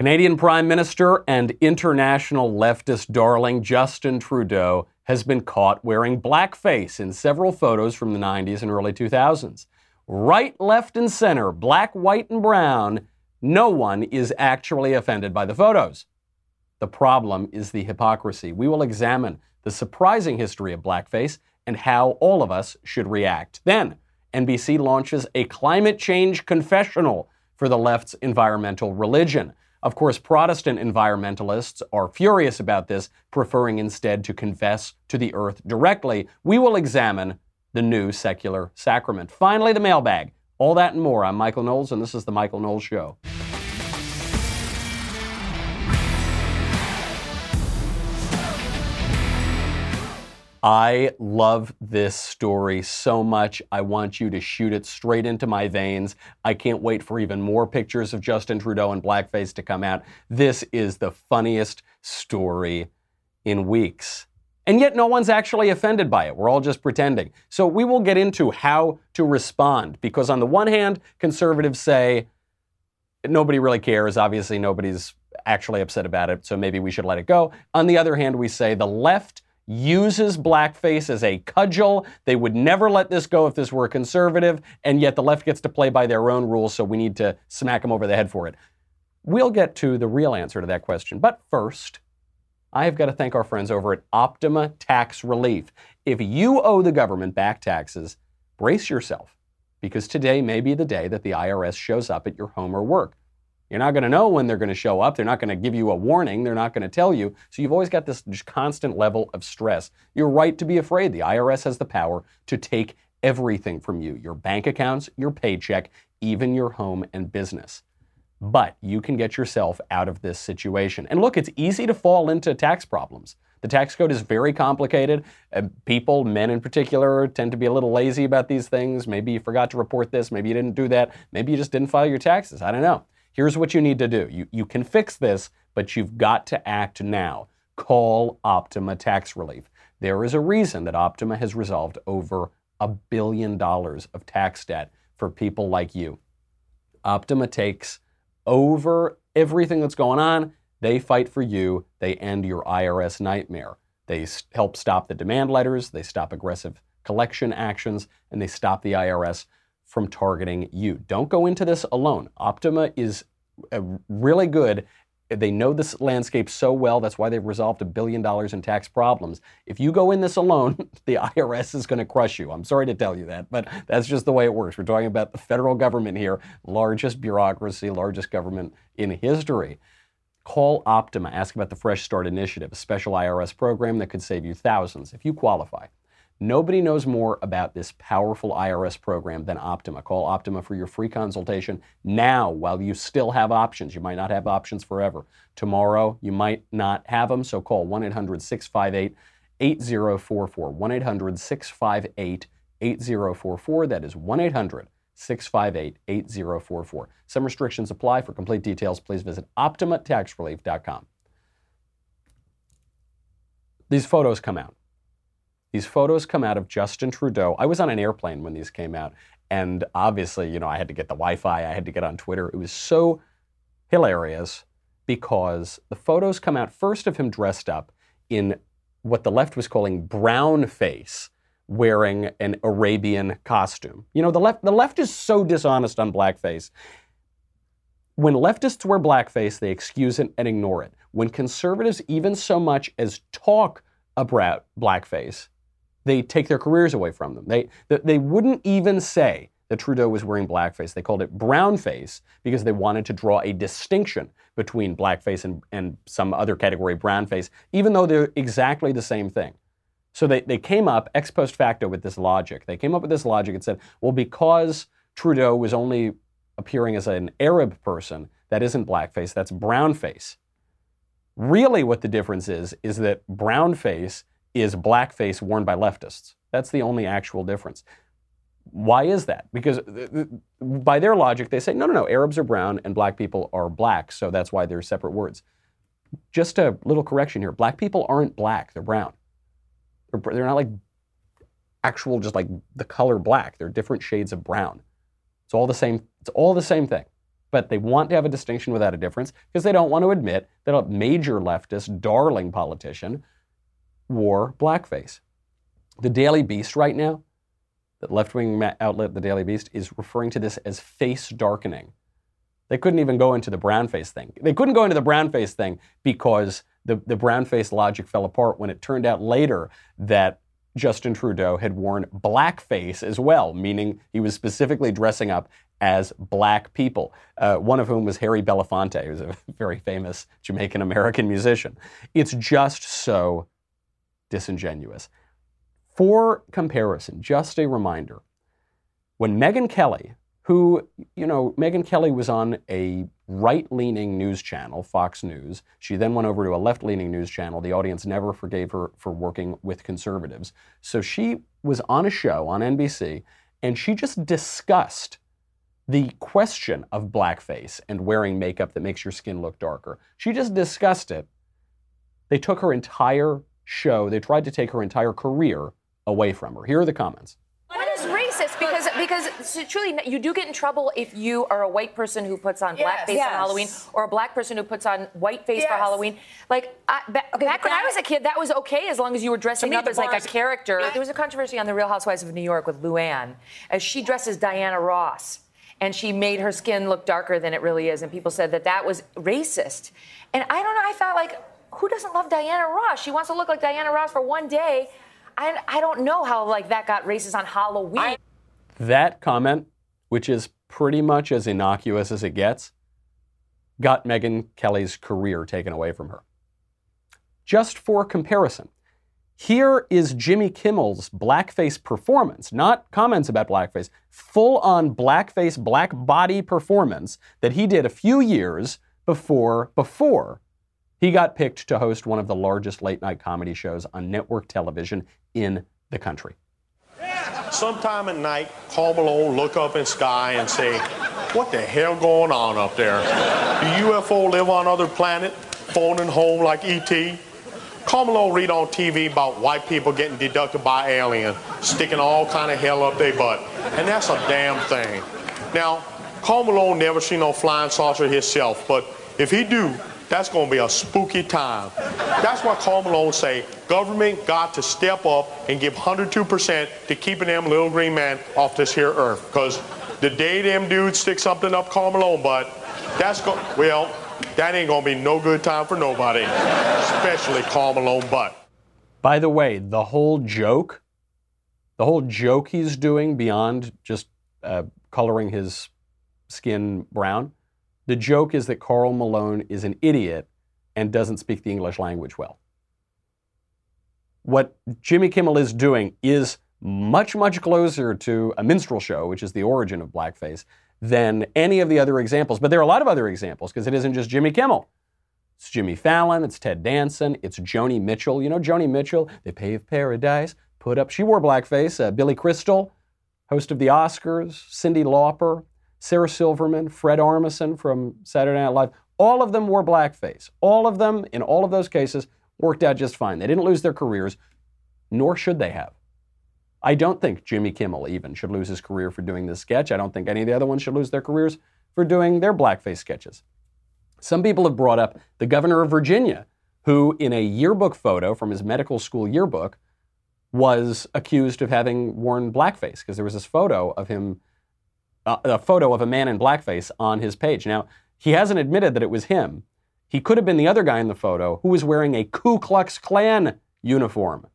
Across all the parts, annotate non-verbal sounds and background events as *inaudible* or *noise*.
Canadian Prime Minister and international leftist darling Justin Trudeau has been caught wearing blackface in several photos from the 90s and early 2000s. Right, left, and center, black, white, and brown, no one is actually offended by the photos. The problem is the hypocrisy. We will examine the surprising history of blackface and how all of us should react. Then, NBC launches a climate change confessional for the left's environmental religion. Of course, Protestant environmentalists are furious about this, preferring instead to confess to the earth directly. We will examine the new secular sacrament. Finally, the mailbag. All that and more. I'm Michael Knowles, and this is The Michael Knowles Show. I love this story so much. I want you to shoot it straight into my veins. I can't wait for even more pictures of Justin Trudeau and blackface to come out. This is the funniest story in weeks. And yet, no one's actually offended by it. We're all just pretending. So, we will get into how to respond because, on the one hand, conservatives say nobody really cares. Obviously, nobody's actually upset about it, so maybe we should let it go. On the other hand, we say the left uses blackface as a cudgel. They would never let this go if this were a conservative, and yet the left gets to play by their own rules, so we need to smack them over the head for it. We'll get to the real answer to that question. But first, I've got to thank our friends over at Optima Tax Relief. If you owe the government back taxes, brace yourself, because today may be the day that the IRS shows up at your home or work. You're not going to know when they're going to show up. They're not going to give you a warning. They're not going to tell you. So you've always got this constant level of stress. You're right to be afraid. The IRS has the power to take everything from you your bank accounts, your paycheck, even your home and business. But you can get yourself out of this situation. And look, it's easy to fall into tax problems. The tax code is very complicated. Uh, people, men in particular, tend to be a little lazy about these things. Maybe you forgot to report this. Maybe you didn't do that. Maybe you just didn't file your taxes. I don't know. Here's what you need to do you, you can fix this, but you've got to act now. Call Optima Tax Relief. There is a reason that Optima has resolved over a billion dollars of tax debt for people like you. Optima takes over everything that's going on. They fight for you. They end your IRS nightmare. They help stop the demand letters. They stop aggressive collection actions, and they stop the IRS from targeting you. Don't go into this alone. Optima is uh, really good. They know this landscape so well. That's why they've resolved a billion dollars in tax problems. If you go in this alone, *laughs* the IRS is going to crush you. I'm sorry to tell you that, but that's just the way it works. We're talking about the federal government here, largest bureaucracy, largest government in history. Call Optima. Ask about the Fresh Start Initiative, a special IRS program that could save you thousands if you qualify. Nobody knows more about this powerful IRS program than Optima. Call Optima for your free consultation now while you still have options. You might not have options forever. Tomorrow, you might not have them, so call 1 800 658 8044. 1 800 658 8044. That is 1 800 658 8044. Some restrictions apply. For complete details, please visit OptimaTaxRelief.com. These photos come out. These photos come out of Justin Trudeau. I was on an airplane when these came out, and obviously, you know, I had to get the Wi-Fi. I had to get on Twitter. It was so hilarious because the photos come out first of him dressed up in what the left was calling brown face, wearing an Arabian costume. You know, the left the left is so dishonest on blackface. When leftists wear blackface, they excuse it and ignore it. When conservatives even so much as talk about blackface, they take their careers away from them. They, they wouldn't even say that Trudeau was wearing blackface. They called it brownface because they wanted to draw a distinction between blackface and, and some other category, brownface, even though they're exactly the same thing. So they, they came up ex post facto with this logic. They came up with this logic and said, well, because Trudeau was only appearing as an Arab person, that isn't blackface, that's brownface. Really, what the difference is, is that brownface is blackface worn by leftists. That's the only actual difference. Why is that? Because uh, uh, by their logic, they say, no, no, no, Arabs are brown and black people are black, so that's why they're separate words. Just a little correction here black people aren't black, they're brown. They're, they're not like actual, just like the color black. They're different shades of brown. It's all the same, it's all the same thing. but they want to have a distinction without a difference because they don't want to admit that a major leftist, darling politician wore blackface. The Daily Beast right now, the left wing outlet, the Daily Beast, is referring to this as face darkening. They couldn't even go into the brown face thing. They couldn't go into the brown face thing because the, the brown face logic fell apart when it turned out later that Justin Trudeau had worn blackface as well, meaning he was specifically dressing up as black people, uh, one of whom was Harry Belafonte, who's a *laughs* very famous Jamaican American musician. It's just so disingenuous. For comparison, just a reminder when Megyn Kelly, who, you know, Megyn Kelly was on a right leaning news channel, Fox News. She then went over to a left leaning news channel. The audience never forgave her for working with conservatives. So she was on a show on NBC and she just discussed the question of blackface and wearing makeup that makes your skin look darker. She just discussed it. They took her entire show, they tried to take her entire career away from her. Here are the comments What is racist? because because truly you do get in trouble if you are a white person who puts on yes. blackface yes. on Halloween or a black person who puts on whiteface yes. for Halloween. Like I, back, okay, back when I was a kid, that was okay as long as you were dressing up as like a character. There was a controversy on the Real Housewives of New York with Luann, as she dresses Diana Ross and she made her skin look darker than it really is. And people said that that was racist. And I don't know, I thought, like, who doesn't love Diana Ross? She wants to look like Diana Ross for one day. I, I don't know how, like, that got racist on Halloween. I, that comment, which is pretty much as innocuous as it gets, got Megyn Kelly's career taken away from her. Just for comparison, here is Jimmy Kimmel's blackface performance, not comments about blackface, full on blackface, black body performance that he did a few years before, before he got picked to host one of the largest late night comedy shows on network television in the country sometime at night, Karl Malone look up in sky and say, what the hell going on up there? Do UFO live on other planet, phoning home like E.T.? Karl Malone read on TV about white people getting deducted by alien, sticking all kind of hell up their butt. And that's a damn thing. Now, Karl Malone never seen no flying saucer himself, but if he do, that's going to be a spooky time. That's why Karl Malone say government got to step up and give 102% to keeping them little green man off this here earth. Because the day them dudes stick something up Karl Malone butt, that's go well, that ain't gonna be no good time for nobody, especially Karl Malone butt. By the way, the whole joke, the whole joke he's doing beyond just uh, coloring his skin brown the joke is that Karl Malone is an idiot and doesn't speak the English language well. What Jimmy Kimmel is doing is much, much closer to a minstrel show, which is the origin of blackface, than any of the other examples. But there are a lot of other examples because it isn't just Jimmy Kimmel. It's Jimmy Fallon, it's Ted Danson, it's Joni Mitchell. You know Joni Mitchell? They paved paradise, put up, she wore blackface. Uh, Billy Crystal, host of the Oscars, Cyndi Lauper, Sarah Silverman, Fred Armisen from Saturday Night Live, all of them wore blackface. All of them, in all of those cases, worked out just fine. They didn't lose their careers, nor should they have. I don't think Jimmy Kimmel even should lose his career for doing this sketch. I don't think any of the other ones should lose their careers for doing their blackface sketches. Some people have brought up the governor of Virginia, who, in a yearbook photo from his medical school yearbook, was accused of having worn blackface because there was this photo of him uh, a photo of a man in blackface on his page. Now, he hasn't admitted that it was him. He could have been the other guy in the photo who was wearing a Ku Klux Klan uniform.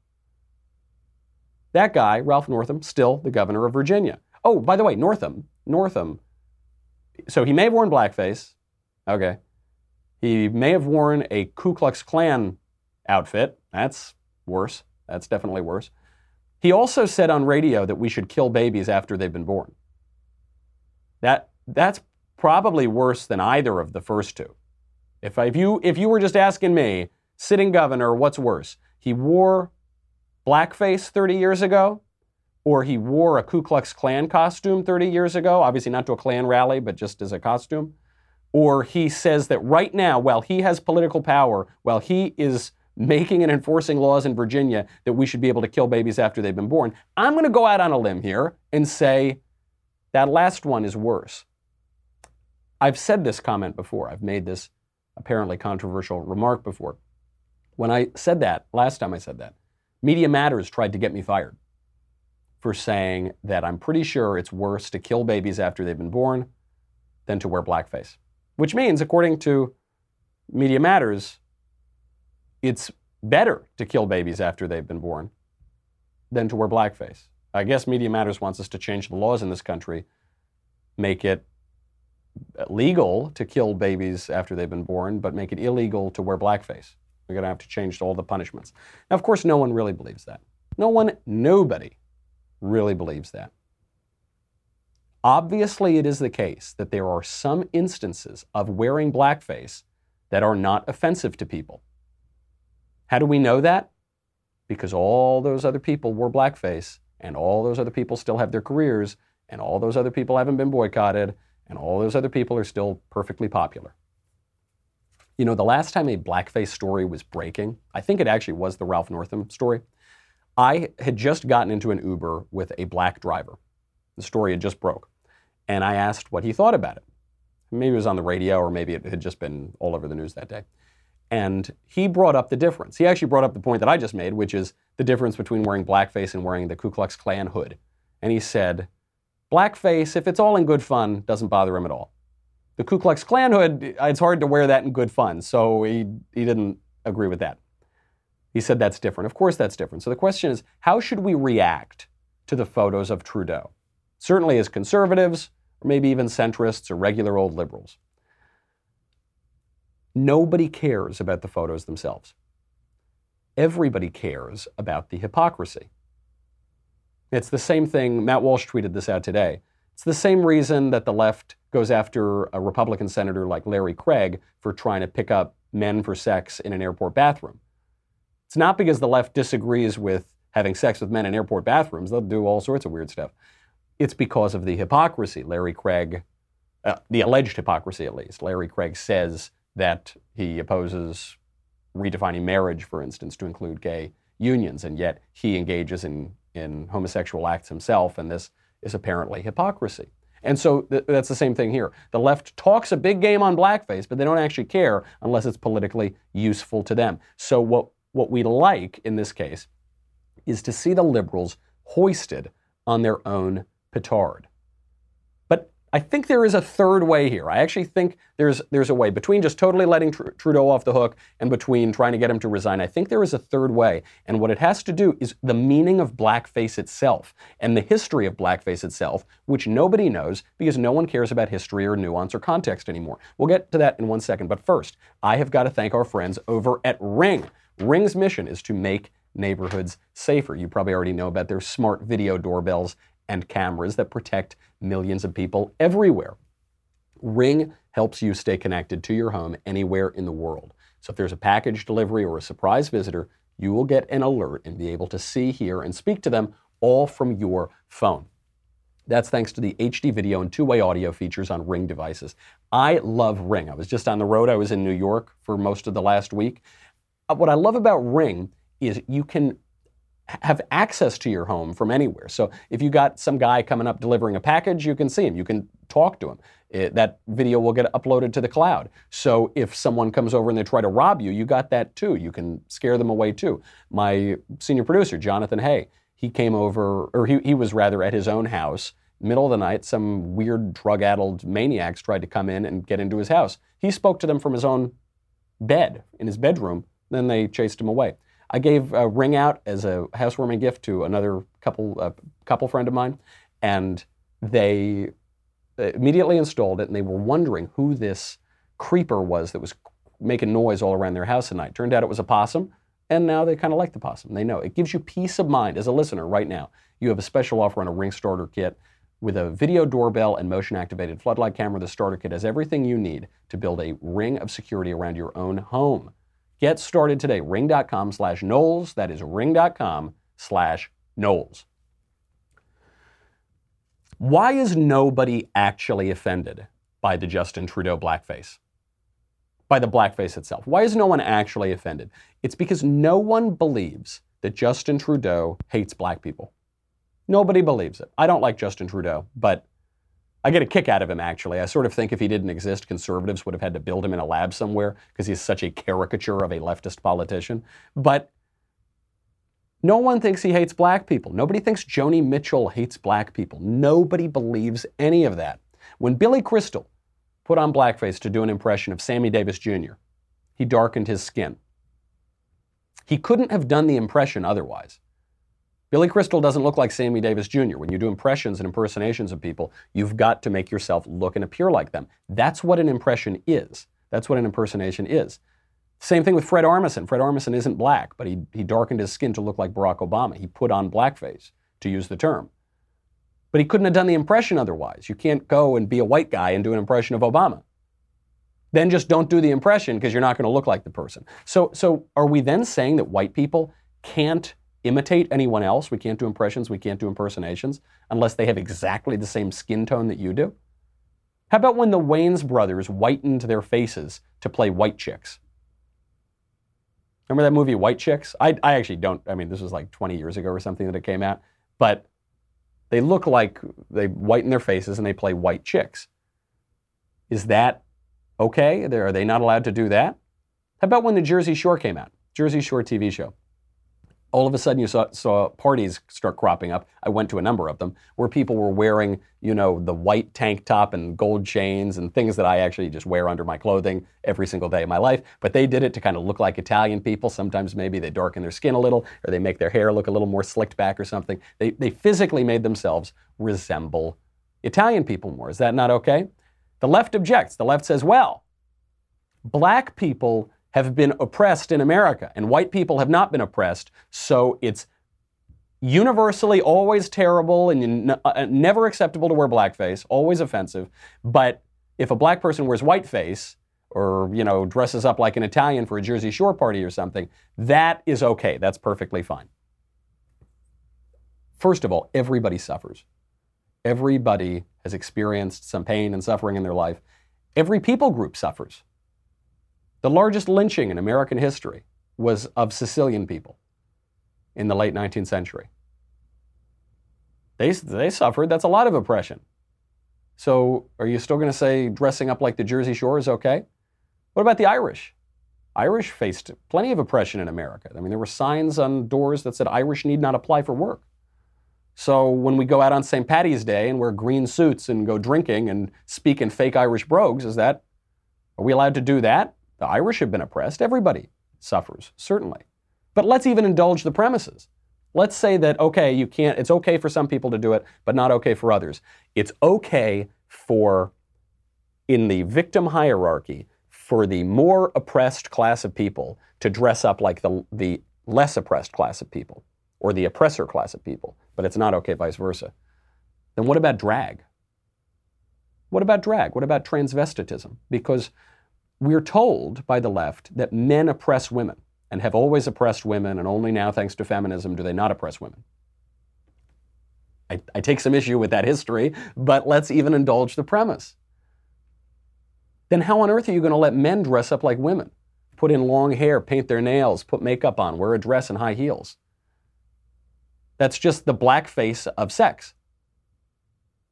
That guy, Ralph Northam, still the governor of Virginia. Oh, by the way, Northam, Northam. So he may have worn blackface. Okay. He may have worn a Ku Klux Klan outfit. That's worse. That's definitely worse. He also said on radio that we should kill babies after they've been born. That, that's probably worse than either of the first two. If, I, if, you, if you were just asking me, sitting governor, what's worse? He wore blackface 30 years ago, or he wore a Ku Klux Klan costume 30 years ago, obviously not to a Klan rally, but just as a costume, or he says that right now, while he has political power, while he is making and enforcing laws in Virginia that we should be able to kill babies after they've been born, I'm going to go out on a limb here and say that last one is worse. I've said this comment before. I've made this apparently controversial remark before. When I said that, last time I said that, Media Matters tried to get me fired for saying that I'm pretty sure it's worse to kill babies after they've been born than to wear blackface. Which means, according to Media Matters, it's better to kill babies after they've been born than to wear blackface. I guess Media Matters wants us to change the laws in this country, make it legal to kill babies after they've been born, but make it illegal to wear blackface. We're going to have to change all the punishments. Now, of course, no one really believes that. No one, nobody really believes that. Obviously, it is the case that there are some instances of wearing blackface that are not offensive to people. How do we know that? Because all those other people wore blackface, and all those other people still have their careers, and all those other people haven't been boycotted, and all those other people are still perfectly popular. You know, the last time a blackface story was breaking, I think it actually was the Ralph Northam story. I had just gotten into an Uber with a black driver. The story had just broke. And I asked what he thought about it. Maybe it was on the radio or maybe it had just been all over the news that day. And he brought up the difference. He actually brought up the point that I just made, which is the difference between wearing blackface and wearing the Ku Klux Klan hood. And he said, blackface, if it's all in good fun, doesn't bother him at all. The Ku Klux Klan hood, it's hard to wear that in good fun. So he, he didn't agree with that. He said that's different. Of course, that's different. So the question is how should we react to the photos of Trudeau? Certainly as conservatives, or maybe even centrists or regular old liberals. Nobody cares about the photos themselves. Everybody cares about the hypocrisy. It's the same thing, Matt Walsh tweeted this out today. It's the same reason that the left goes after a Republican senator like Larry Craig for trying to pick up men for sex in an airport bathroom. It's not because the left disagrees with having sex with men in airport bathrooms. They'll do all sorts of weird stuff. It's because of the hypocrisy. Larry Craig, uh, the alleged hypocrisy at least. Larry Craig says that he opposes redefining marriage, for instance, to include gay unions, and yet he engages in, in homosexual acts himself, and this is apparently hypocrisy. And so th- that's the same thing here. The left talks a big game on blackface, but they don't actually care unless it's politically useful to them. So what what we like in this case is to see the liberals hoisted on their own petard. I think there is a third way here. I actually think there's, there's a way between just totally letting Tr- Trudeau off the hook and between trying to get him to resign. I think there is a third way. And what it has to do is the meaning of blackface itself and the history of blackface itself, which nobody knows because no one cares about history or nuance or context anymore. We'll get to that in one second. But first, I have got to thank our friends over at Ring. Ring's mission is to make neighborhoods safer. You probably already know about their smart video doorbells and cameras that protect millions of people everywhere. Ring helps you stay connected to your home anywhere in the world. So if there's a package delivery or a surprise visitor, you will get an alert and be able to see, hear, and speak to them all from your phone. That's thanks to the HD video and two way audio features on Ring devices. I love Ring. I was just on the road. I was in New York for most of the last week. Uh, what I love about Ring is you can have access to your home from anywhere. So if you got some guy coming up delivering a package, you can see him. You can talk to him. It, that video will get uploaded to the cloud. So if someone comes over and they try to rob you, you got that too. You can scare them away too. My senior producer, Jonathan Hay, he came over, or he, he was rather at his own house. Middle of the night, some weird drug-addled maniacs tried to come in and get into his house. He spoke to them from his own bed in his bedroom then they chased him away. I gave a ring out as a housewarming gift to another couple uh, couple friend of mine, and they immediately installed it, and they were wondering who this creeper was that was making noise all around their house at night. Turned out it was a possum, and now they kind of like the possum. They know it gives you peace of mind as a listener right now. You have a special offer on a ring starter kit with a video doorbell and motion activated floodlight camera. The starter kit has everything you need to build a ring of security around your own home. Get started today. Ring.com slash Knowles. That is ring.com slash Knowles. Why is nobody actually offended by the Justin Trudeau blackface? By the blackface itself? Why is no one actually offended? It's because no one believes that Justin Trudeau hates black people. Nobody believes it. I don't like Justin Trudeau, but I get a kick out of him, actually. I sort of think if he didn't exist, conservatives would have had to build him in a lab somewhere because he's such a caricature of a leftist politician. But no one thinks he hates black people. Nobody thinks Joni Mitchell hates black people. Nobody believes any of that. When Billy Crystal put on blackface to do an impression of Sammy Davis Jr., he darkened his skin. He couldn't have done the impression otherwise. Billy Crystal doesn't look like Sammy Davis Jr. When you do impressions and impersonations of people, you've got to make yourself look and appear like them. That's what an impression is. That's what an impersonation is. Same thing with Fred Armisen. Fred Armisen isn't black, but he, he darkened his skin to look like Barack Obama. He put on blackface, to use the term. But he couldn't have done the impression otherwise. You can't go and be a white guy and do an impression of Obama. Then just don't do the impression because you're not going to look like the person. So, so are we then saying that white people can't imitate anyone else. We can't do impressions, we can't do impersonations unless they have exactly the same skin tone that you do. How about when the Wayans brothers whitened their faces to play white chicks? Remember that movie White Chicks? I, I actually don't, I mean, this was like 20 years ago or something that it came out, but they look like they whiten their faces and they play white chicks. Is that okay? Are they not allowed to do that? How about when the Jersey Shore came out? Jersey Shore TV show all of a sudden you saw, saw parties start cropping up. I went to a number of them where people were wearing, you know, the white tank top and gold chains and things that I actually just wear under my clothing every single day of my life. But they did it to kind of look like Italian people. Sometimes maybe they darken their skin a little or they make their hair look a little more slicked back or something. They, they physically made themselves resemble Italian people more. Is that not okay? The left objects. The left says, well, black people have been oppressed in America, and white people have not been oppressed. So it's universally always terrible and uh, never acceptable to wear blackface, always offensive. But if a black person wears whiteface, or you know dresses up like an Italian for a Jersey Shore party or something, that is okay. That's perfectly fine. First of all, everybody suffers. Everybody has experienced some pain and suffering in their life. Every people group suffers. The largest lynching in American history was of Sicilian people in the late 19th century. They, they suffered. That's a lot of oppression. So, are you still going to say dressing up like the Jersey Shore is okay? What about the Irish? Irish faced plenty of oppression in America. I mean, there were signs on doors that said Irish need not apply for work. So, when we go out on St. Patty's Day and wear green suits and go drinking and speak in fake Irish brogues, is that, are we allowed to do that? The Irish have been oppressed. Everybody suffers, certainly. But let's even indulge the premises. Let's say that, okay, you can't, it's okay for some people to do it, but not okay for others. It's okay for, in the victim hierarchy, for the more oppressed class of people to dress up like the, the less oppressed class of people or the oppressor class of people, but it's not okay vice versa. Then what about drag? What about drag? What about transvestitism? Because we're told by the left that men oppress women and have always oppressed women, and only now, thanks to feminism, do they not oppress women. I, I take some issue with that history, but let's even indulge the premise. Then, how on earth are you going to let men dress up like women? Put in long hair, paint their nails, put makeup on, wear a dress and high heels. That's just the blackface of sex.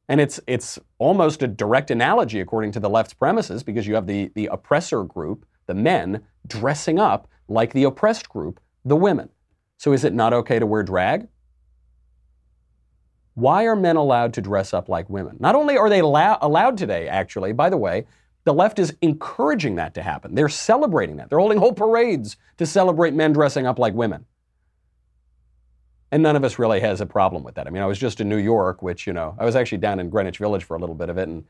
And it's, it's almost a direct analogy, according to the left's premises, because you have the, the oppressor group, the men, dressing up like the oppressed group, the women. So is it not okay to wear drag? Why are men allowed to dress up like women? Not only are they allow- allowed today, actually, by the way, the left is encouraging that to happen. They're celebrating that. They're holding whole parades to celebrate men dressing up like women. And none of us really has a problem with that. I mean, I was just in New York, which, you know, I was actually down in Greenwich Village for a little bit of it. And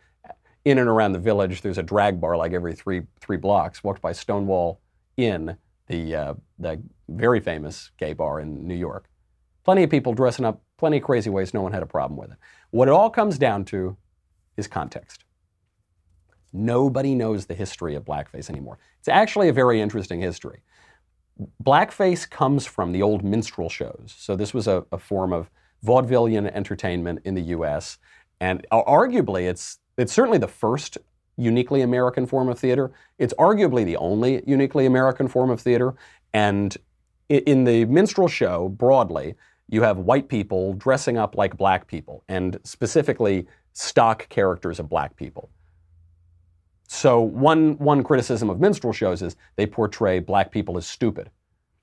in and around the village, there's a drag bar like every three, three blocks. Walked by Stonewall Inn, the, uh, the very famous gay bar in New York. Plenty of people dressing up, plenty of crazy ways. No one had a problem with it. What it all comes down to is context. Nobody knows the history of blackface anymore. It's actually a very interesting history blackface comes from the old minstrel shows. So this was a, a form of vaudevillian entertainment in the U.S. And arguably, it's it's certainly the first uniquely American form of theater. It's arguably the only uniquely American form of theater. And in the minstrel show, broadly, you have white people dressing up like black people, and specifically stock characters of black people. So one, one criticism of minstrel shows is they portray black people as stupid.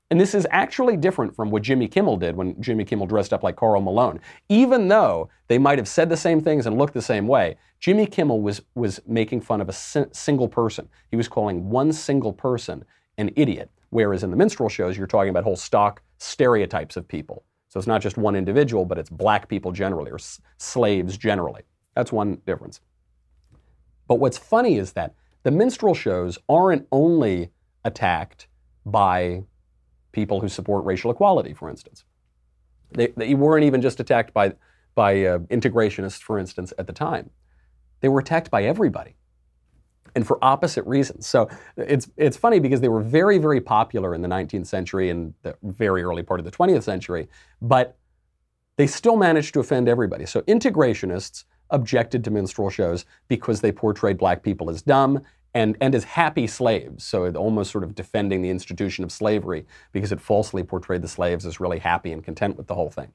And this is actually different from what Jimmy Kimmel did when Jimmy Kimmel dressed up like Karl Malone. Even though they might have said the same things and looked the same way, Jimmy Kimmel was, was making fun of a si- single person. He was calling one single person an idiot. Whereas in the minstrel shows, you're talking about whole stock stereotypes of people. So it's not just one individual, but it's black people generally or s- slaves generally. That's one difference. But what's funny is that the minstrel shows aren't only attacked by people who support racial equality, for instance. They, they weren't even just attacked by, by uh, integrationists, for instance, at the time. They were attacked by everybody, and for opposite reasons. So it's, it's funny because they were very, very popular in the 19th century and the very early part of the 20th century, but they still managed to offend everybody. So integrationists objected to minstrel shows because they portrayed black people as dumb and, and as happy slaves. So it almost sort of defending the institution of slavery because it falsely portrayed the slaves as really happy and content with the whole thing.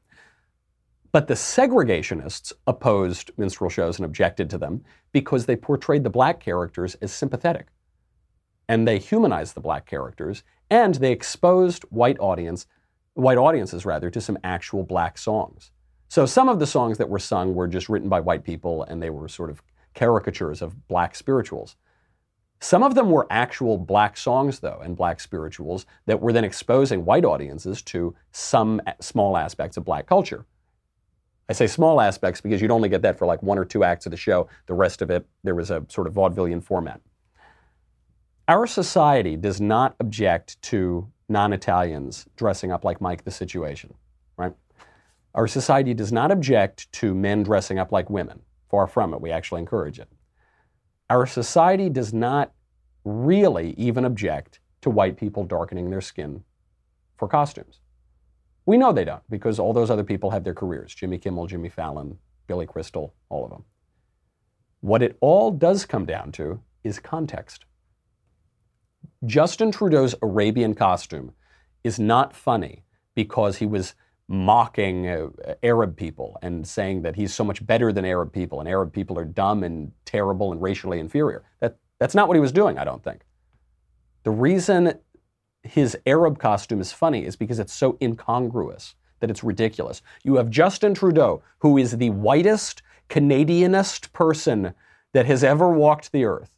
But the segregationists opposed minstrel shows and objected to them because they portrayed the black characters as sympathetic. And they humanized the black characters and they exposed white audience, white audiences rather, to some actual black songs. So some of the songs that were sung were just written by white people and they were sort of caricatures of black spirituals. Some of them were actual black songs, though, and black spirituals that were then exposing white audiences to some small aspects of black culture. I say small aspects because you'd only get that for like one or two acts of the show. The rest of it, there was a sort of vaudevillian format. Our society does not object to non Italians dressing up like Mike the Situation, right? Our society does not object to men dressing up like women. Far from it. We actually encourage it. Our society does not really even object to white people darkening their skin for costumes. We know they don't because all those other people have their careers Jimmy Kimmel, Jimmy Fallon, Billy Crystal, all of them. What it all does come down to is context. Justin Trudeau's Arabian costume is not funny because he was mocking uh, Arab people and saying that he's so much better than Arab people and Arab people are dumb and terrible and racially inferior. That, that's not what he was doing, I don't think. The reason his Arab costume is funny is because it's so incongruous that it's ridiculous. You have Justin Trudeau, who is the whitest, Canadianist person that has ever walked the earth,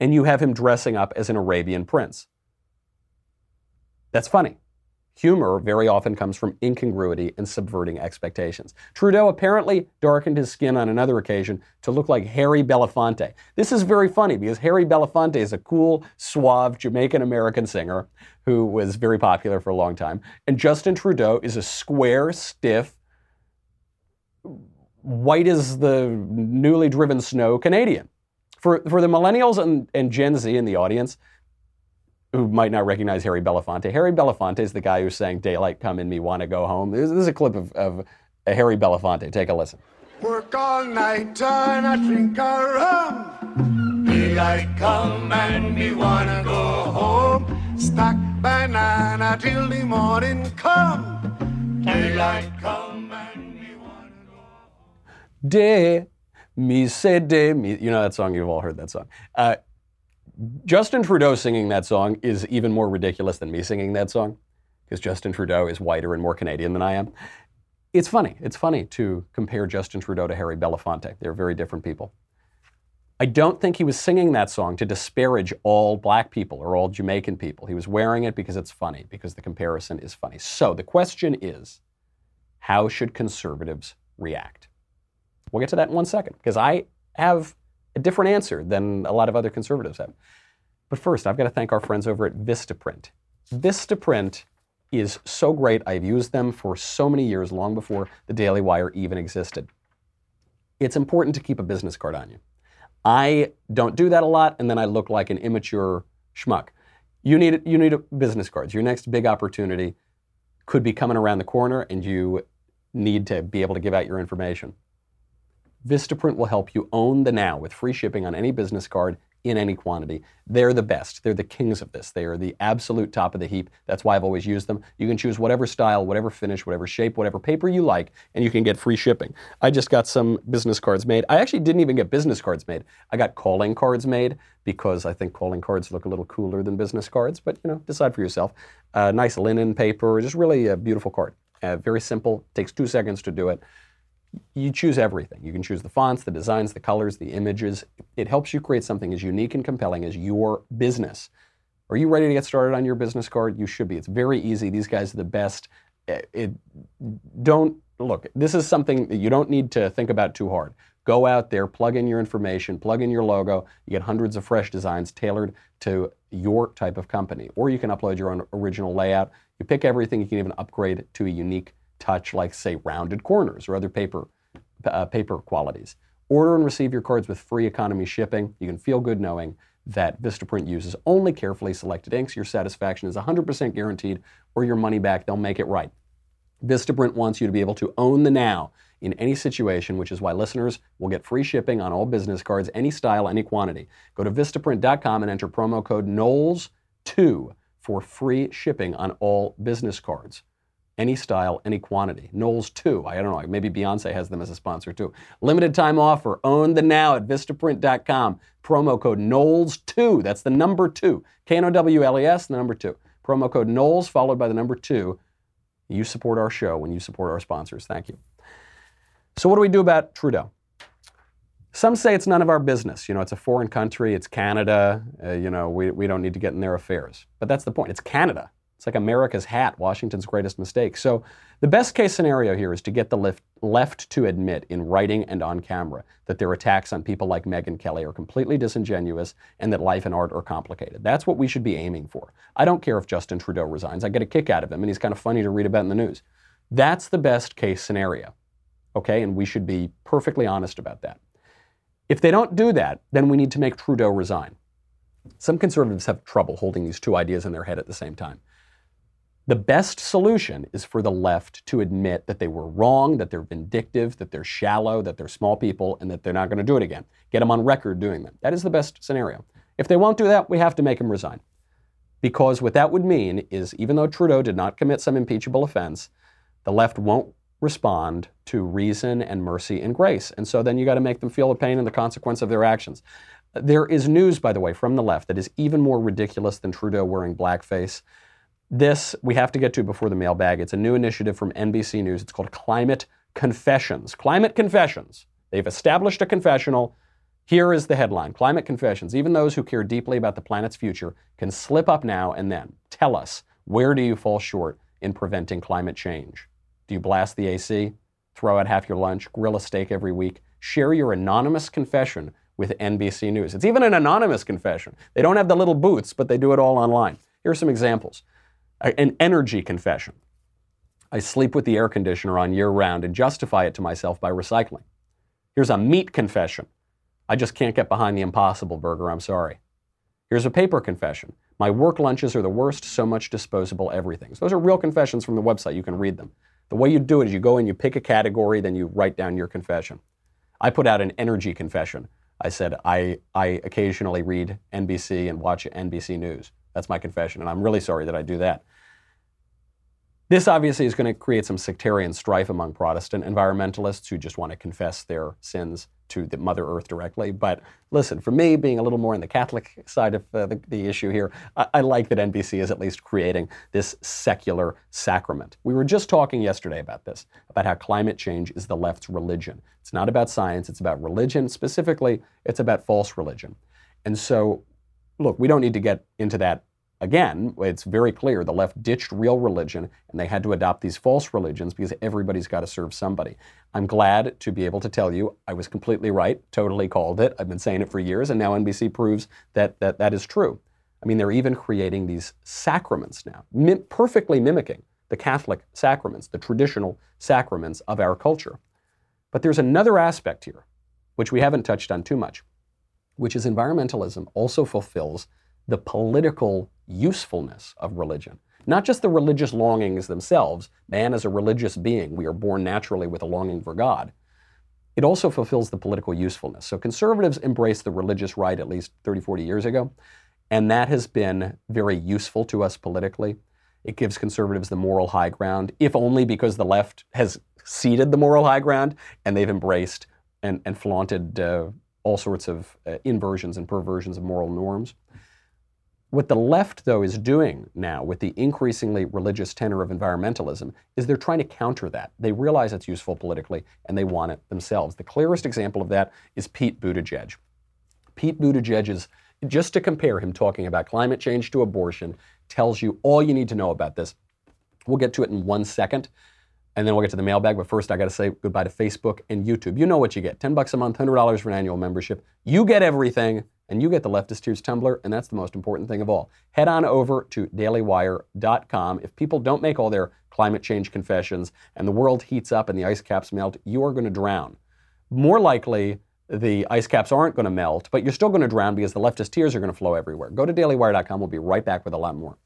and you have him dressing up as an Arabian prince. That's funny. Humor very often comes from incongruity and subverting expectations. Trudeau apparently darkened his skin on another occasion to look like Harry Belafonte. This is very funny because Harry Belafonte is a cool, suave Jamaican American singer who was very popular for a long time. And Justin Trudeau is a square, stiff, white as the newly driven snow Canadian. For, for the millennials and, and Gen Z in the audience, who might not recognize Harry Belafonte. Harry Belafonte is the guy who sang Daylight Come in Me, Wanna Go Home. This, this is a clip of, of Harry Belafonte. Take a listen. Work all night, turn a drink a rum. Daylight come and me wanna go home. Stack banana till the morning come. Daylight come and me wanna go home. Day, me say day, me. You know that song, you've all heard that song. Uh, Justin Trudeau singing that song is even more ridiculous than me singing that song because Justin Trudeau is whiter and more Canadian than I am. It's funny. It's funny to compare Justin Trudeau to Harry Belafonte. They're very different people. I don't think he was singing that song to disparage all black people or all Jamaican people. He was wearing it because it's funny, because the comparison is funny. So the question is how should conservatives react? We'll get to that in one second because I have a different answer than a lot of other conservatives have. But first, I've got to thank our friends over at Vistaprint. Vistaprint is so great. I've used them for so many years, long before the Daily Wire even existed. It's important to keep a business card on you. I don't do that a lot, and then I look like an immature schmuck. You need, you need business cards. Your next big opportunity could be coming around the corner, and you need to be able to give out your information. Vistaprint will help you own the now with free shipping on any business card in any quantity. They're the best. They're the kings of this. They are the absolute top of the heap. That's why I've always used them. You can choose whatever style, whatever finish, whatever shape, whatever paper you like, and you can get free shipping. I just got some business cards made. I actually didn't even get business cards made. I got calling cards made because I think calling cards look a little cooler than business cards, but you know, decide for yourself. Uh, nice linen paper, just really a beautiful card. Uh, very simple, takes two seconds to do it you choose everything. You can choose the fonts, the designs, the colors, the images. It helps you create something as unique and compelling as your business. Are you ready to get started on your business card? You should be. It's very easy. These guys are the best. It, it, don't look. This is something that you don't need to think about too hard. Go out there, plug in your information, plug in your logo. You get hundreds of fresh designs tailored to your type of company. Or you can upload your own original layout. You pick everything. You can even upgrade to a unique touch, like, say, rounded corners or other paper, uh, paper qualities. Order and receive your cards with free economy shipping. You can feel good knowing that Vistaprint uses only carefully selected inks. Your satisfaction is 100% guaranteed, or your money back. They'll make it right. Vistaprint wants you to be able to own the now in any situation, which is why listeners will get free shipping on all business cards, any style, any quantity. Go to Vistaprint.com and enter promo code Knowles2 for free shipping on all business cards any style, any quantity. Knowles 2, I don't know, maybe Beyonce has them as a sponsor too. Limited time offer, own the now at Vistaprint.com. Promo code Knowles2, that's the number 2. K N O W L E S, the number 2. Promo code Knowles followed by the number 2. You support our show when you support our sponsors. Thank you. So, what do we do about Trudeau? Some say it's none of our business. You know, it's a foreign country, it's Canada, uh, you know, we, we don't need to get in their affairs. But that's the point. It's Canada. It's like America's hat, Washington's greatest mistake. So the best case scenario here is to get the left, left to admit in writing and on camera that their attacks on people like Megyn Kelly are completely disingenuous and that life and art are complicated. That's what we should be aiming for. I don't care if Justin Trudeau resigns. I get a kick out of him and he's kind of funny to read about in the news. That's the best case scenario. Okay, and we should be perfectly honest about that. If they don't do that, then we need to make Trudeau resign. Some conservatives have trouble holding these two ideas in their head at the same time. The best solution is for the left to admit that they were wrong, that they're vindictive, that they're shallow, that they're small people, and that they're not going to do it again. Get them on record doing that. That is the best scenario. If they won't do that, we have to make them resign. Because what that would mean is even though Trudeau did not commit some impeachable offense, the left won't respond to reason and mercy and grace. And so then you got to make them feel the pain and the consequence of their actions. There is news, by the way, from the left that is even more ridiculous than Trudeau wearing blackface. This we have to get to before the mailbag. It's a new initiative from NBC News. It's called Climate Confessions. Climate Confessions. They've established a confessional. Here is the headline Climate Confessions. Even those who care deeply about the planet's future can slip up now and then. Tell us, where do you fall short in preventing climate change? Do you blast the AC? Throw out half your lunch? Grill a steak every week? Share your anonymous confession with NBC News. It's even an anonymous confession. They don't have the little booths, but they do it all online. Here are some examples an energy confession. I sleep with the air conditioner on year round and justify it to myself by recycling. Here's a meat confession. I just can't get behind the impossible burger, I'm sorry. Here's a paper confession. My work lunches are the worst, so much disposable everything. So those are real confessions from the website. You can read them. The way you do it is you go in, you pick a category, then you write down your confession. I put out an energy confession. I said, I, I occasionally read NBC and watch NBC News. That's my confession, and I'm really sorry that I do that. This obviously is going to create some sectarian strife among Protestant environmentalists who just want to confess their sins to the Mother Earth directly. But listen, for me, being a little more on the Catholic side of uh, the, the, issue here, I, I like that NBC is at least creating this secular sacrament. We were just talking yesterday about this, about how climate change is the left's religion. It's not about science, it's about religion. Specifically, it's about false religion. And so, look, we don't need to get into that Again, it's very clear the left ditched real religion and they had to adopt these false religions because everybody's got to serve somebody. I'm glad to be able to tell you I was completely right, totally called it. I've been saying it for years, and now NBC proves that that, that is true. I mean, they're even creating these sacraments now, perfectly mimicking the Catholic sacraments, the traditional sacraments of our culture. But there's another aspect here, which we haven't touched on too much, which is environmentalism also fulfills the political usefulness of religion. Not just the religious longings themselves. Man is a religious being. We are born naturally with a longing for God. it also fulfills the political usefulness. So conservatives embraced the religious right at least 30, 40 years ago, and that has been very useful to us politically. It gives conservatives the moral high ground, if only because the left has ceded the moral high ground and they've embraced and, and flaunted uh, all sorts of uh, inversions and perversions of moral norms. What the left, though, is doing now with the increasingly religious tenor of environmentalism is they're trying to counter that. They realize it's useful politically and they want it themselves. The clearest example of that is Pete Buttigieg. Pete Buttigieg is, just to compare him talking about climate change to abortion, tells you all you need to know about this. We'll get to it in one second and then we'll get to the mailbag. But first, I got to say goodbye to Facebook and YouTube. You know what you get 10 bucks a month, $100 for an annual membership. You get everything, and you get the Leftist Tears Tumbler, and that's the most important thing of all. Head on over to dailywire.com. If people don't make all their climate change confessions and the world heats up and the ice caps melt, you are going to drown. More likely, the ice caps aren't going to melt, but you're still going to drown because the leftist tears are going to flow everywhere. Go to dailywire.com. We'll be right back with a lot more.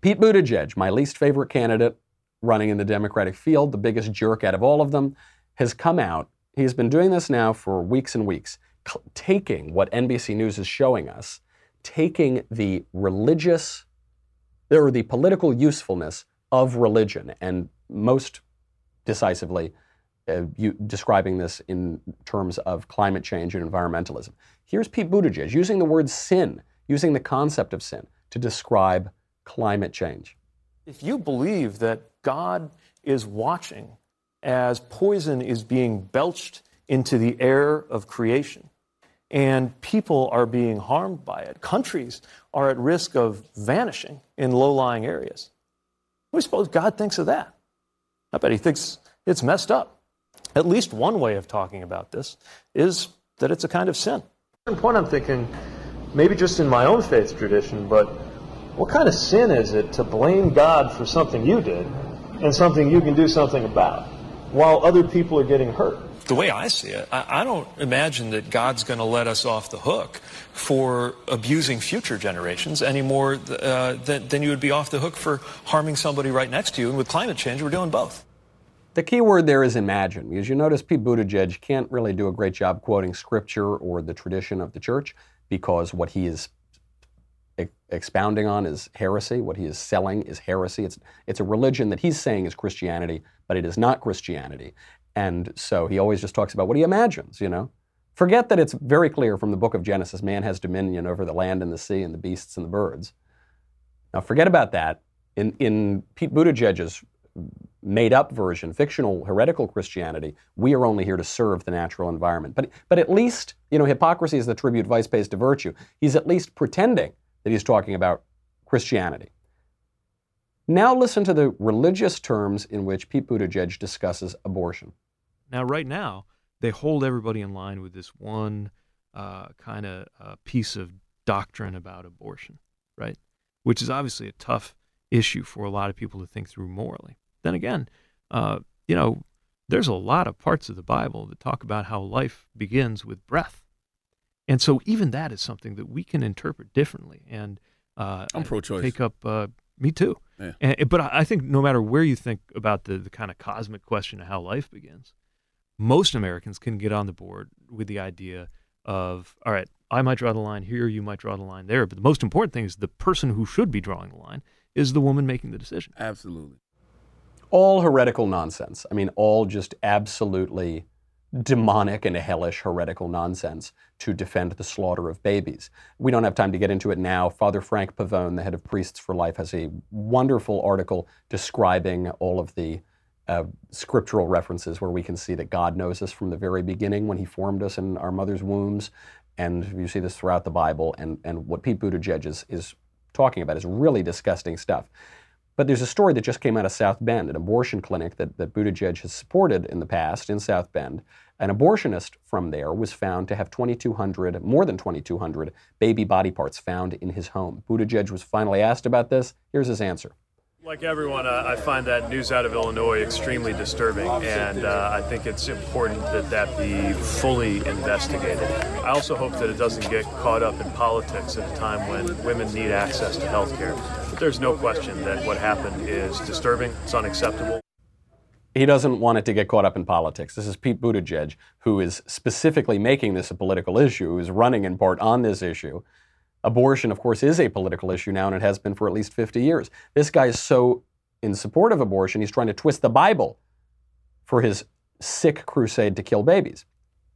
Pete Buttigieg, my least favorite candidate running in the Democratic field, the biggest jerk out of all of them, has come out. He's been doing this now for weeks and weeks, taking what NBC News is showing us, taking the religious or the political usefulness of religion, and most decisively, uh, you, describing this in terms of climate change and environmentalism. Here's Pete Buttigieg using the word sin, using the concept of sin to describe climate change. If you believe that God is watching as poison is being belched into the air of creation, and people are being harmed by it, countries are at risk of vanishing in low lying areas. We suppose God thinks of that? I bet he thinks it's messed up. At least one way of talking about this is that it's a kind of sin. At one point, I'm thinking, maybe just in my own faith tradition, but what kind of sin is it to blame God for something you did and something you can do something about while other people are getting hurt? The way I see it, I, I don't imagine that God's going to let us off the hook for abusing future generations any more uh, than, than you would be off the hook for harming somebody right next to you. And with climate change, we're doing both. The key word there is imagine, because you notice Pete Buttigieg can't really do a great job quoting scripture or the tradition of the church because what he is expounding on is heresy. What he is selling is heresy. It's, it's a religion that he's saying is Christianity, but it is not Christianity. And so he always just talks about what he imagines, you know. Forget that it's very clear from the book of Genesis man has dominion over the land and the sea and the beasts and the birds. Now, forget about that. In, in Pete Buttigieg's made up version, fictional, heretical Christianity, we are only here to serve the natural environment. But, but at least, you know, hypocrisy is the tribute vice pays to virtue. He's at least pretending that he's talking about Christianity. Now listen to the religious terms in which Pete Buttigieg discusses abortion. Now, right now, they hold everybody in line with this one uh, kind of uh, piece of doctrine about abortion, right? Which is obviously a tough issue for a lot of people to think through morally. Then again, uh, you know, there's a lot of parts of the Bible that talk about how life begins with breath. And so even that is something that we can interpret differently. And uh, I'm pro-choice. Take up. Uh, me too. Yeah. And, but I think no matter where you think about the, the kind of cosmic question of how life begins, most Americans can get on the board with the idea of, all right, I might draw the line here, you might draw the line there. But the most important thing is the person who should be drawing the line is the woman making the decision. Absolutely. All heretical nonsense. I mean, all just absolutely demonic and hellish heretical nonsense to defend the slaughter of babies. We don't have time to get into it now. Father Frank Pavone, the head of Priests for Life, has a wonderful article describing all of the uh, scriptural references where we can see that God knows us from the very beginning when He formed us in our mother's wombs. And you see this throughout the Bible. And, and what Pete Buttigieg is, is talking about is really disgusting stuff. But there's a story that just came out of South Bend, an abortion clinic that, that Buttigieg has supported in the past in South Bend. An abortionist from there was found to have 2,200, more than 2,200 baby body parts found in his home. Buttigieg was finally asked about this. Here's his answer. Like everyone, uh, I find that news out of Illinois extremely disturbing, and uh, I think it's important that that be fully investigated. I also hope that it doesn't get caught up in politics at a time when women need access to health care. There's no question that what happened is disturbing, it's unacceptable. He doesn't want it to get caught up in politics. This is Pete Buttigieg, who is specifically making this a political issue, who's running in part on this issue. Abortion, of course, is a political issue now, and it has been for at least 50 years. This guy is so in support of abortion, he's trying to twist the Bible for his sick crusade to kill babies.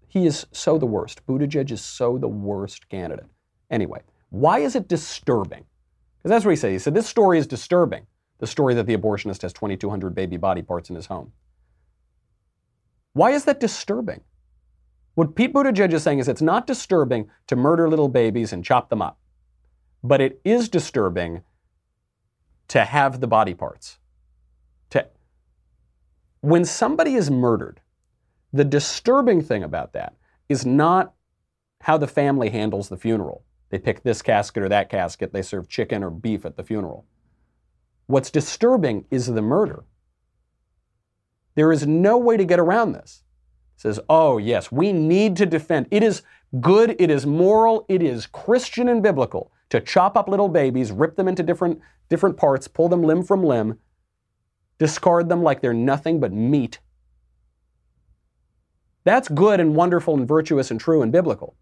He is so the worst. Buttigieg is so the worst candidate. Anyway, why is it disturbing? Because that's what he said. He said, This story is disturbing. The story that the abortionist has 2,200 baby body parts in his home. Why is that disturbing? What Pete Buttigieg is saying is it's not disturbing to murder little babies and chop them up, but it is disturbing to have the body parts. To, when somebody is murdered, the disturbing thing about that is not how the family handles the funeral. They pick this casket or that casket, they serve chicken or beef at the funeral. What's disturbing is the murder. There is no way to get around this It says, oh, yes, we need to defend. It is good, it is moral, it is Christian and biblical to chop up little babies, rip them into different, different parts, pull them limb from limb, discard them like they're nothing but meat. That's good and wonderful and virtuous and true and biblical.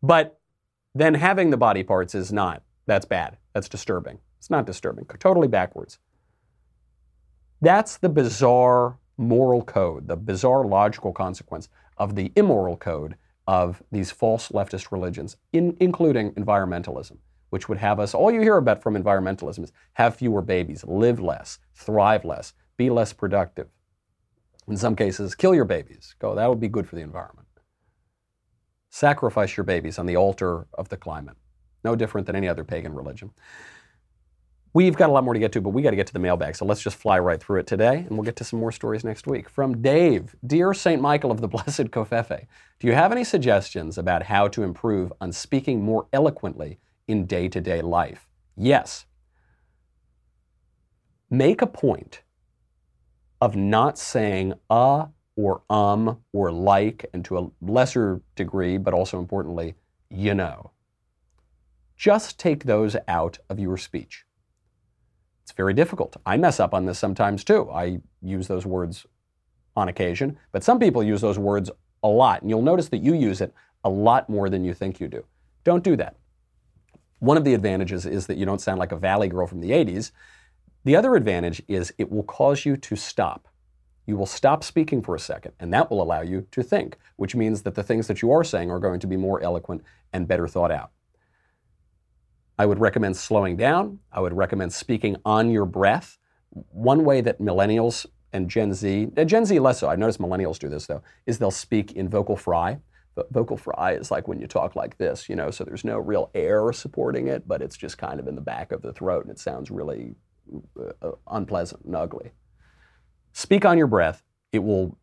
But then having the body parts is not. That's bad. That's disturbing. It's not disturbing. Totally backwards. That's the bizarre moral code, the bizarre logical consequence of the immoral code of these false leftist religions, in, including environmentalism, which would have us, all you hear about from environmentalism is have fewer babies, live less, thrive less, be less productive. In some cases, kill your babies. Go, that would be good for the environment. Sacrifice your babies on the altar of the climate. No different than any other pagan religion. We've got a lot more to get to, but we got to get to the mailbag. So let's just fly right through it today, and we'll get to some more stories next week. From Dave Dear St. Michael of the *laughs* Blessed Covfefe, do you have any suggestions about how to improve on speaking more eloquently in day to day life? Yes. Make a point of not saying uh or um or like, and to a lesser degree, but also importantly, you know. Just take those out of your speech. It's very difficult. I mess up on this sometimes too. I use those words on occasion, but some people use those words a lot, and you'll notice that you use it a lot more than you think you do. Don't do that. One of the advantages is that you don't sound like a valley girl from the 80s. The other advantage is it will cause you to stop. You will stop speaking for a second, and that will allow you to think, which means that the things that you are saying are going to be more eloquent and better thought out. I would recommend slowing down. I would recommend speaking on your breath. One way that millennials and Gen Z, uh, Gen Z less so, I've noticed millennials do this though, is they'll speak in vocal fry. But vocal fry is like when you talk like this, you know, so there's no real air supporting it, but it's just kind of in the back of the throat and it sounds really uh unpleasant and ugly. Speak on your breath. It will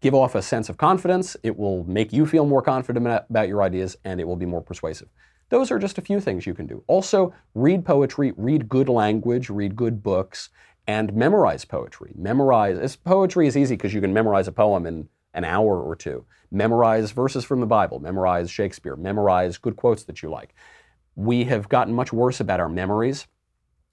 give off a sense of confidence. It will make you feel more confident about your ideas and it will be more persuasive. Those are just a few things you can do. Also, read poetry, read good language, read good books, and memorize poetry. Memorize, poetry is easy because you can memorize a poem in an hour or two. Memorize verses from the Bible, memorize Shakespeare, memorize good quotes that you like. We have gotten much worse about our memories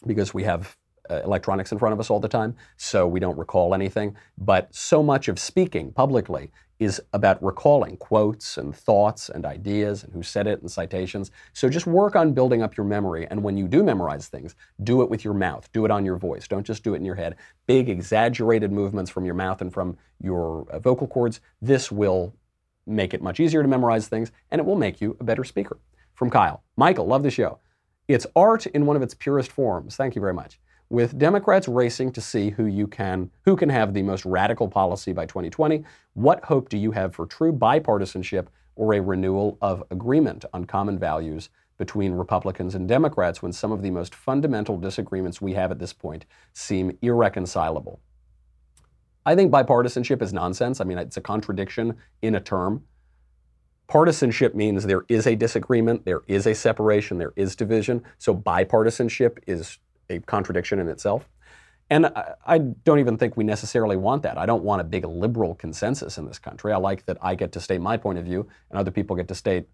because we have uh, electronics in front of us all the time, so we don't recall anything. But so much of speaking publicly is about recalling quotes and thoughts and ideas and who said it and citations. So just work on building up your memory. And when you do memorize things, do it with your mouth, do it on your voice. Don't just do it in your head. Big, exaggerated movements from your mouth and from your uh, vocal cords. This will make it much easier to memorize things and it will make you a better speaker. From Kyle Michael, love the show. It's art in one of its purest forms. Thank you very much with Democrats racing to see who you can who can have the most radical policy by 2020. What hope do you have for true bipartisanship or a renewal of agreement on common values between Republicans and Democrats when some of the most fundamental disagreements we have at this point seem irreconcilable? I think bipartisanship is nonsense. I mean, it's a contradiction in a term. Partisanship means there is a disagreement, there is a separation, there is division. So bipartisanship is a contradiction in itself. And I, I, don't even think we necessarily want that. I don't want a big liberal consensus in this country. I like that I get to state my point of view and other people get to state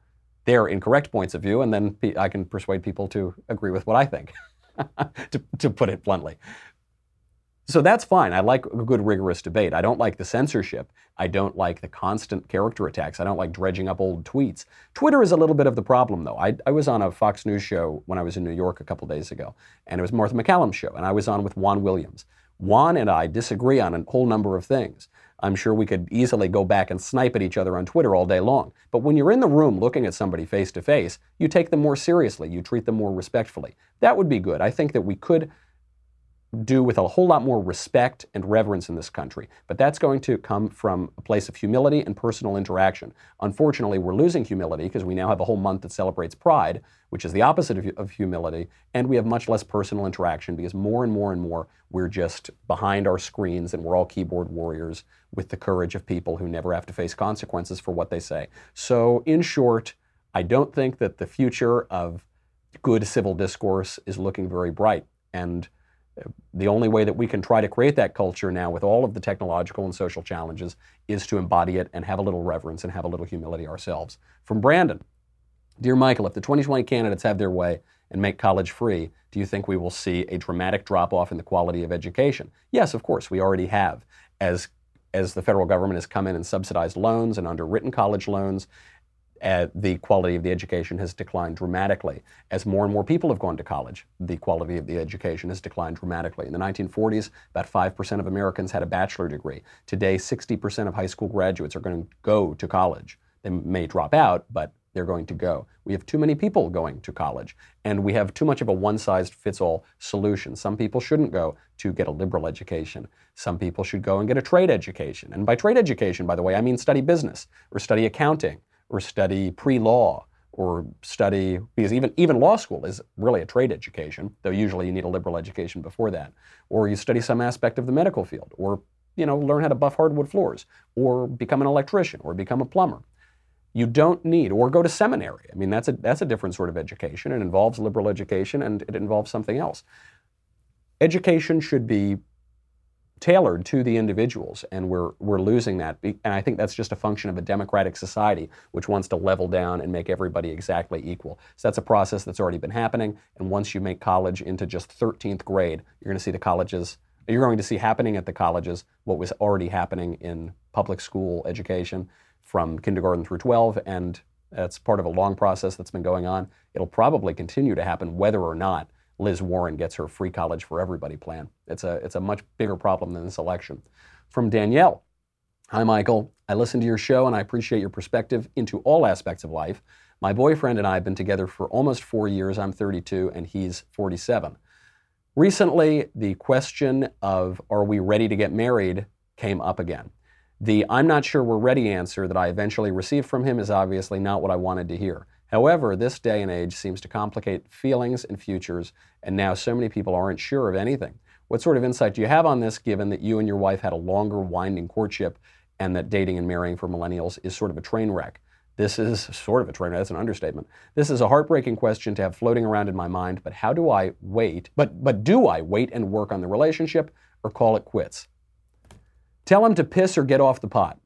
their incorrect points of view, and then I can persuade people to agree with what I think, *laughs* to, to put it bluntly. So that's fine. I like a good rigorous debate. I don't like the censorship. I don't like the constant character attacks. I don't like dredging up old tweets. Twitter is a little bit of the problem, though. I, I was on a Fox News show when I was in New York a couple days ago, and it was Martha MacCallum's show, and I was on with Juan Williams. Juan and I disagree on a whole number of things. I'm sure we could easily go back and snipe at each other on Twitter all day long. But when you're in the room looking at somebody face to face, you take them more seriously. You treat them more respectfully. That would be good. I think that we could do with a whole lot more respect and reverence in this country. But that's going to come from a place of humility and personal interaction. Unfortunately, we're losing humility because we now have a whole month that celebrates pride, which is the opposite of, of, humility, and we have much less personal interaction because more and more and more we're just behind our screens and we're all keyboard warriors with the courage of people who never have to face consequences for what they say. So, in short, I don't think that the future of good civil discourse is looking very bright. And the only way that we can try to create that culture now with all of the technological and social challenges is to embody it and have a little reverence and have a little humility ourselves. From Brandon Dear Michael, if the 2020 candidates have their way and make college free, do you think we will see a dramatic drop off in the quality of education? Yes, of course, we already have. As as the federal government has come in and subsidized loans and underwritten college loans uh, the quality of the education has declined dramatically. As more and more people have gone to college, the quality of the education has declined dramatically. In the 1940s, about 5% of Americans had a bachelor degree. Today, 60% of high school graduates are going to go to college. They may drop out, but they're going to go. We have too many people going to college, and we have too much of a one size fits all solution. Some people shouldn't go to get a liberal education. Some people should go and get a trade education. And by trade education, by the way, I mean study business or study accounting or study pre-law or study because even even law school is really a trade education, though usually you need a liberal education before that. Or you study some aspect of the medical field, or you know learn how to buff hardwood floors, or become an electrician, or become a plumber. You don't need, or go to seminary. I mean that's a that's a different sort of education. It involves liberal education and it involves something else. Education should be tailored to the individuals, and we're, we're losing that. And I think that's just a function of a democratic society which wants to level down and make everybody exactly equal. So that's a process that's already been happening, and once you make college into just 13th grade, you're going to see the colleges, you're going to see happening at the colleges what was already happening in public school education from kindergarten through 12, and that's part of a long process that's been going on. It'll probably continue to happen whether or not Liz Warren gets her free college for everybody plan. It's a, it's a much bigger problem than this election. From Danielle Hi, Michael. I listen to your show and I appreciate your perspective into all aspects of life. My boyfriend and I have been together for almost four years. I'm 32 and he's 47. Recently, the question of are we ready to get married came up again. The I'm not sure we're ready answer that I eventually received from him is obviously not what I wanted to hear. However, this day and age seems to complicate feelings and futures, and now so many people aren't sure of anything. What sort of insight do you have on this, given that you and your wife had a longer, winding courtship, and that dating and marrying for millennials is sort of a train wreck? This is sort of a train wreck, that's an understatement. This is a heartbreaking question to have floating around in my mind, but how do I wait? But, but do I wait and work on the relationship or call it quits? Tell him to piss or get off the pot.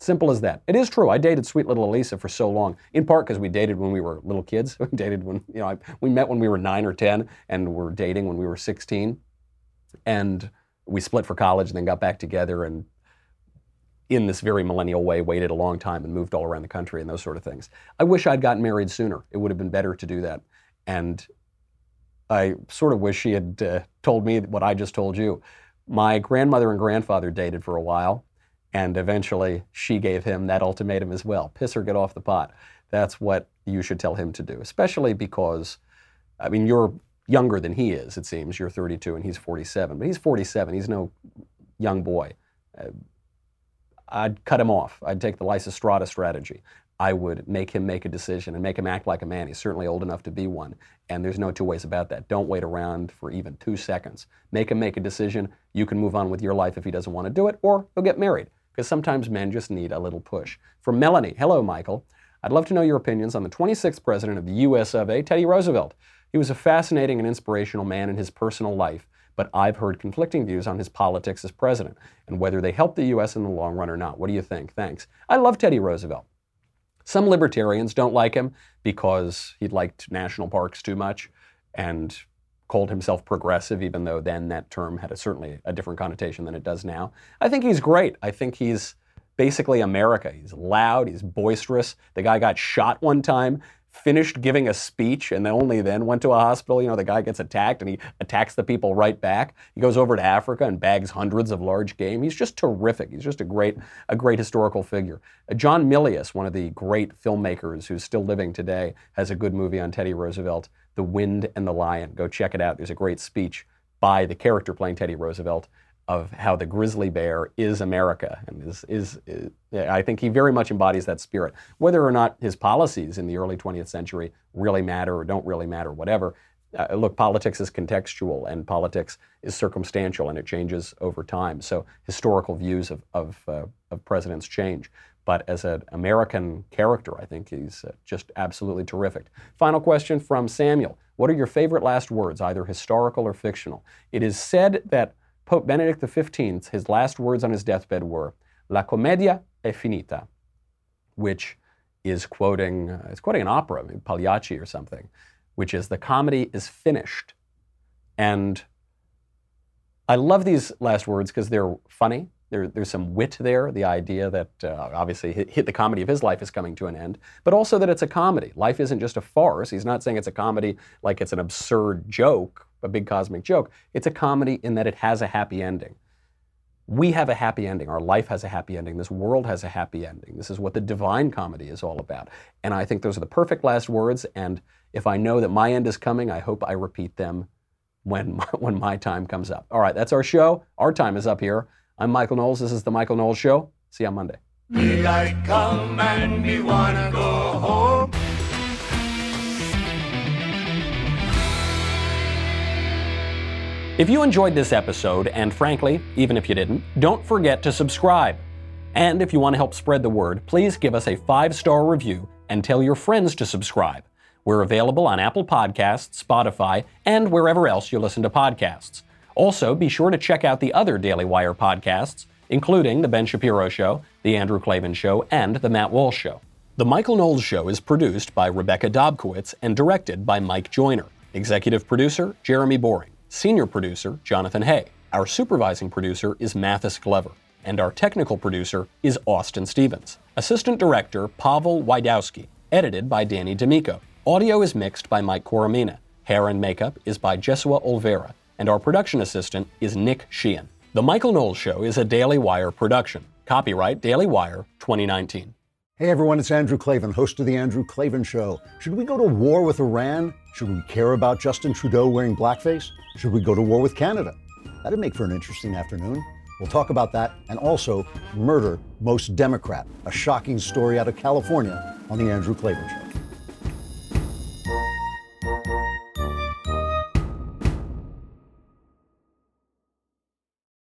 Simple as that. It is true. I dated sweet little Elisa for so long, in part because we dated when we were little kids. *laughs* We dated when, you know, I, we met when we were nine or 10 and were dating when we were 16. And we split for college and then got back together and in this very millennial way waited a long time and moved all around the country and those sort of things. I wish I'd gotten married sooner. It would have been better to do that. And I sort of wish she had uh, told me what I just told you. My grandmother and grandfather dated for a while and eventually she gave him that ultimatum as well piss or get off the pot. That's what you should tell him to do, especially because, I mean, you're younger than he is, it seems. You're 32 and he's 47, but he's 47. He's no young boy. Uh, I'd cut him off. I'd take the Lysistrata strategy. I would make him make a decision and make him act like a man. He's certainly old enough to be one. And there's no two ways about that. Don't wait around for even two seconds. Make him make a decision. You can move on with your life if he doesn't want to do it, or he'll get married because sometimes men just need a little push. From Melanie, hello, Michael. I'd love to know your opinions on the 26th president of the US of A, Teddy Roosevelt. He was a fascinating and inspirational man in his personal life, but I've heard conflicting views on his politics as president and whether they helped the U.S. in the long run or not. What do you think? Thanks. I love Teddy Roosevelt. Some libertarians don't like him because he liked national parks too much and called himself progressive, even though then that term had a, certainly a different connotation than it does now. I think he's great. I think he's basically America. He's loud, he's boisterous. The guy got shot one time finished giving a speech and then only then went to a hospital. You know, the guy gets attacked and he attacks the people right back. He goes over to Africa and bags hundreds of large game. He's just terrific. He's just a great, a great historical figure. Uh, John Milius, one of the great filmmakers who's still living today, has a good movie on Teddy Roosevelt, The Wind and the Lion. Go check it out. There's a great speech by the character playing Teddy Roosevelt of how the grizzly bear is America, and is, is, is, I think he very much embodies that spirit. Whether or not his policies in the early 20th century really matter or don't really matter, whatever. Uh, look, politics is contextual, and politics is circumstantial, and it changes over time. So historical views of of, uh, of presidents change. But as an American character, I think he's uh, just absolutely terrific. Final question from Samuel. What are your favorite last words, either historical or fictional? It is said that Pope Benedict XV, his last words on his deathbed were, La commedia è finita, which is quoting, uh, it's quoting an opera, Pagliacci or something, which is the comedy is finished. And I love these last words because they're funny. There, there's some wit there, the idea that uh, obviously hit, hit the comedy of his life is coming to an end, but also that it's a comedy. Life isn't just a farce. He's not saying it's a comedy like it's an absurd joke a big cosmic joke. It's a comedy in that it has a happy ending. We have a happy ending. Our life has a happy ending. This world has a happy ending. This is what the divine comedy is all about. And I think those are the perfect last words. And if I know that my end is coming, I hope I repeat them when my, *laughs* when my time comes up. All right, that's our show. Our time is up here. I'm Michael Knowles. This is the Michael Knowles Show. See you on Monday. Daylight come and me wanna go home. If you enjoyed this episode, and frankly, even if you didn't, don't forget to subscribe. And if you want to help spread the word, please give us a five star review and tell your friends to subscribe. We're available on Apple Podcasts, Spotify, and wherever else you listen to podcasts. Also, be sure to check out the other Daily Wire podcasts, including The Ben Shapiro Show, The Andrew Klavan Show, and The Matt Walsh Show. The Michael Knowles Show is produced by Rebecca Dobkowitz and directed by Mike Joyner. Executive producer, Jeremy Boring. Senior producer, Jonathan Hay. Our supervising producer is Mathis Glover. And our technical producer is Austin Stevens. Assistant director, Pavel Wydowski. Edited by Danny D'Amico. Audio is mixed by Mike Coromina. Hair and makeup is by Jesua Olvera. And our production assistant is Nick Sheehan. The Michael Knowles Show is a Daily Wire production. Copyright Daily Wire 2019. Hey everyone, it's Andrew Klavan, host of The Andrew Klavan Show. Should we go to war with Iran? Should we care about Justin Trudeau wearing blackface? Should we go to war with Canada? That'd make for an interesting afternoon. We'll talk about that and also Murder Most Democrat, a shocking story out of California on The Andrew Klavan Show.